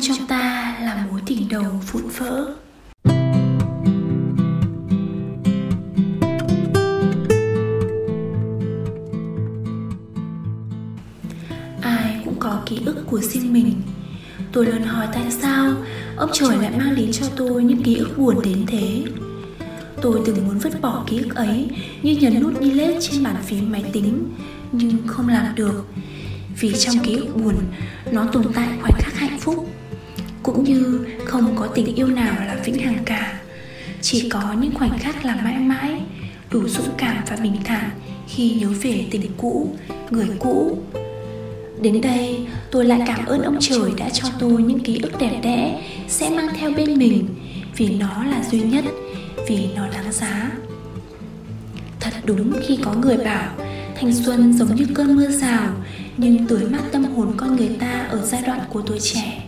Trong ta là mối tình đầu vụn vỡ ai cũng có ký ức của riêng mình. Tôi luôn hỏi tại sao ông trời lại mang đến cho tôi những ký ức buồn đến thế. Tôi từng muốn vứt bỏ ký ức ấy như nhấn nút delete trên bàn phím máy tính, nhưng không làm được. Vì trong ký ức buồn, nó tồn tại khoảnh khắc hạnh phúc cũng như không có tình yêu nào là vĩnh hằng cả. Chỉ có những khoảnh khắc là mãi mãi, đủ dũng cảm và bình thản khi nhớ về tình cũ, người cũ. Đến đây, tôi lại cảm ơn ông trời đã cho tôi những ký ức đẹp đẽ sẽ mang theo bên mình vì nó là duy nhất, vì nó đáng giá. Thật đúng khi có người bảo, thanh xuân giống như cơn mưa rào, nhưng tưới mát tâm hồn con người ta ở giai đoạn của tuổi trẻ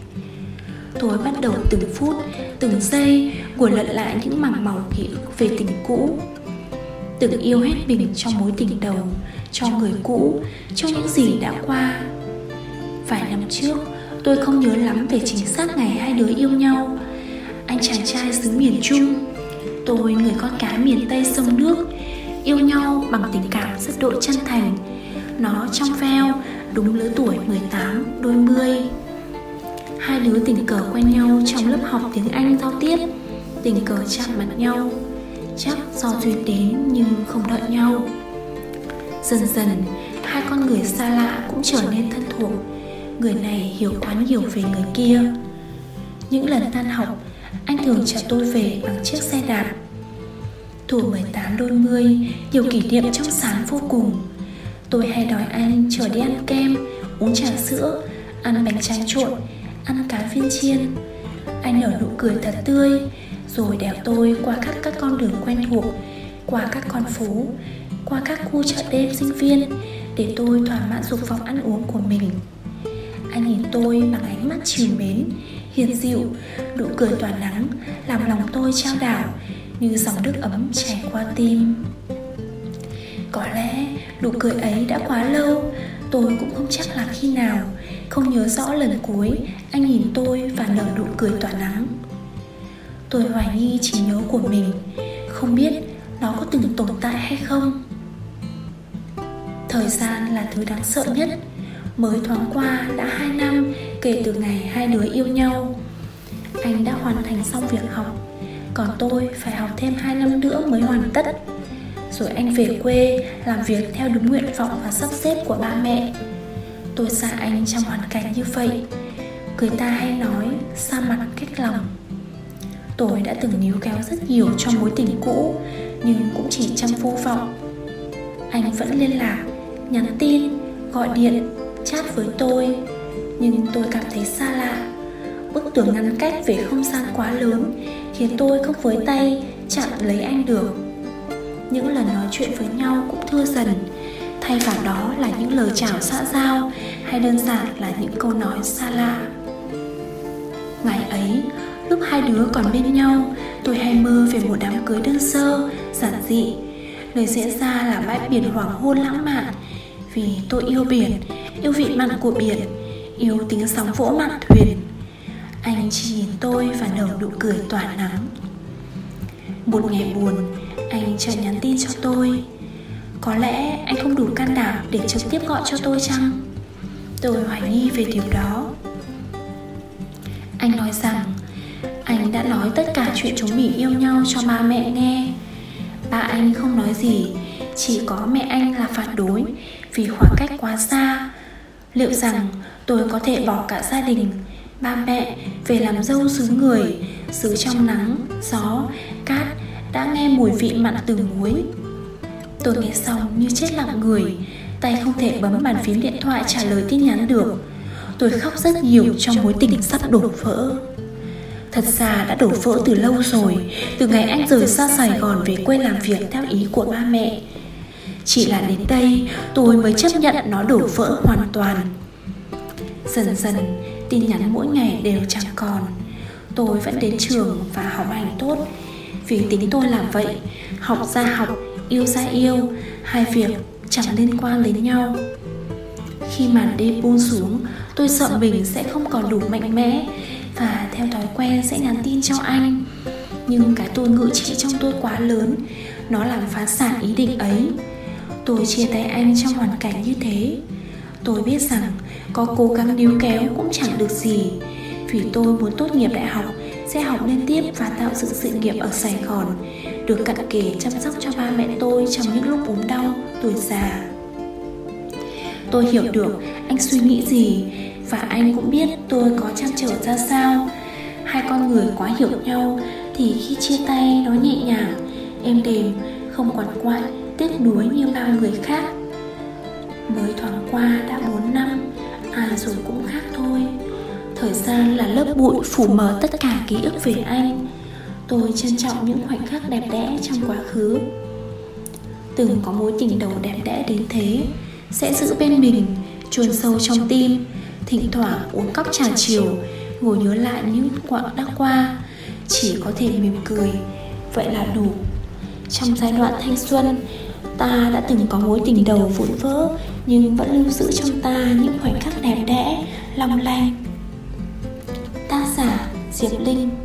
tôi bắt đầu từng phút, từng giây của lật lại những mảng màu ký ức về tình cũ. Từng yêu hết mình cho mối tình đầu, cho người cũ, cho những gì đã qua. Vài năm trước, tôi không nhớ lắm về chính xác ngày hai đứa yêu nhau. Anh chàng trai xứ miền trung, tôi, người con cá miền tây sông nước, yêu nhau bằng tình cảm rất độ chân thành. Nó trong veo, đúng lứa tuổi 18 đôi mươi đứa tình cờ quen nhau trong lớp học tiếng anh giao tiếp. Tình cờ chạm mặt nhau chắc do duyên đến nhưng không đợi nhau. Dần dần hai con người xa lạ cũng trở nên thân thuộc. Người này hiểu quá nhiều về người kia. Những lần tan học anh thường chở tôi về bằng chiếc xe đạp. Tuổi 18 đôi mươi, nhiều kỷ niệm trong sáng vô cùng. Tôi hay đòi anh chở đi ăn kem, uống trà sữa, ăn bánh tráng trộn, ăn cá viên chiên. Anh nở nụ cười thật tươi, rồi đèo tôi qua các các con đường quen thuộc Qua các con phố, qua các khu chợ đêm sinh viên Để tôi thỏa mãn dục vọng ăn uống của mình. Anh nhìn tôi bằng ánh mắt trìu mến, hiền dịu, nụ cười tỏa nắng Làm lòng tôi trao đảo như dòng nước ấm chảy qua tim. Có lẽ nụ cười ấy đã quá lâu tôi cũng không chắc là khi nào không nhớ rõ lần cuối, anh nhìn tôi và nở nụ cười tỏa nắng. Tôi hoài nghi trí nhớ của mình, không biết nó có từng tồn tại hay không. Thời gian là thứ đáng sợ nhất, mới thoáng qua đã hai năm kể từ ngày hai đứa yêu nhau. Anh đã hoàn thành xong việc học, còn tôi phải học thêm 2 năm nữa mới hoàn tất. Rồi anh về quê làm việc theo đúng nguyện vọng và sắp xếp của ba mẹ. Tôi xa anh trong hoàn cảnh như vậy. Người ta hay nói xa mặt cách lòng. Tôi đã từng níu kéo rất nhiều trong mối tình cũ Nhưng cũng chỉ trong vô vọng. Anh vẫn liên lạc, nhắn tin, gọi điện, chat với tôi. Nhưng tôi cảm thấy xa lạ. Bức tường ngăn cách về không gian quá lớn khiến tôi không với tay chặn lấy anh được. Những lần nói chuyện với nhau cũng thưa dần thay vào đó là những lời chào xã giao, hay đơn giản là những câu nói xa lạ. Ngày ấy, lúc hai đứa còn bên nhau, tôi hay mơ về một đám cưới đơn sơ, giản dị. Nơi diễn ra là bãi biển hoàng hôn lãng mạn, vì tôi yêu biển, yêu vị mặn của biển, yêu tiếng sóng vỗ mặn thuyền. Anh chỉ nhìn tôi và nở nụ cười tỏa nắng. Một ngày buồn, Anh chợt nhắn tin cho tôi. Có lẽ anh không đủ can đảm để trực tiếp gọi cho tôi chăng? Tôi hoài nghi về điều đó. Anh nói rằng, Anh đã nói tất cả chuyện chúng mình yêu nhau cho ba mẹ nghe. Ba anh không nói gì, Chỉ có mẹ anh là phản đối Vì khoảng cách quá xa. Liệu rằng tôi có thể bỏ cả gia đình, ba mẹ về làm dâu xứ người, xứ trong nắng, gió, cát đã nghe mùi vị mặn từ muối tôi nghe xong như chết lặng người. Tay không thể bấm bàn phím điện thoại trả lời tin nhắn được. Tôi khóc rất nhiều trong mối tình sắp đổ vỡ. Thật ra đã đổ vỡ từ lâu rồi, từ ngày anh rời xa sài gòn về quê làm việc theo ý của ba mẹ. Chỉ là đến đây, tôi mới chấp nhận nó đổ vỡ hoàn toàn. Dần dần, tin nhắn mỗi ngày đều chẳng còn. Tôi vẫn đến trường và học hành tốt vì tính tôi làm vậy, học ra học, yêu ra yêu, hai việc chẳng liên quan đến nhau. Khi màn đêm buông xuống, tôi sợ mình sẽ không còn đủ mạnh mẽ và theo thói quen sẽ nhắn tin cho anh. Nhưng cái tôi ngự trị trong tôi quá lớn, nó làm phá sản ý định ấy. Tôi chia tay anh trong hoàn cảnh như thế. Tôi biết rằng có cố gắng níu kéo cũng chẳng được gì. Vì tôi muốn tốt nghiệp đại học sẽ học lên tiếp và tạo dựng sự nghiệp ở sài gòn, được cận kề chăm sóc cho ba mẹ tôi trong những lúc ốm đau, tuổi già. Tôi hiểu được anh suy nghĩ gì và anh cũng biết tôi có trăn trở ra sao. Hai con người quá hiểu nhau thì khi chia tay nó nhẹ nhàng, êm đềm, không quằn quại, tiếc nuối như bao người khác. Mới thoáng qua đã bốn năm ai rồi cũng khác thôi thời gian là lớp bụi phủ mờ tất cả ký ức về anh. Tôi trân trọng những khoảnh khắc đẹp đẽ trong quá khứ. Từng có mối tình đầu đẹp đẽ đến thế, sẽ giữ bên mình, chôn sâu trong tim. Thỉnh thoảng uống cốc trà chiều, ngồi nhớ lại những quãng đã qua. Chỉ có thể mỉm cười, vậy là đủ. Trong giai đoạn thanh xuân, ta đã từng có mối tình đầu vụn vỡ, nhưng vẫn lưu giữ trong ta những khoảnh khắc đẹp đẽ, long lanh diệp linh.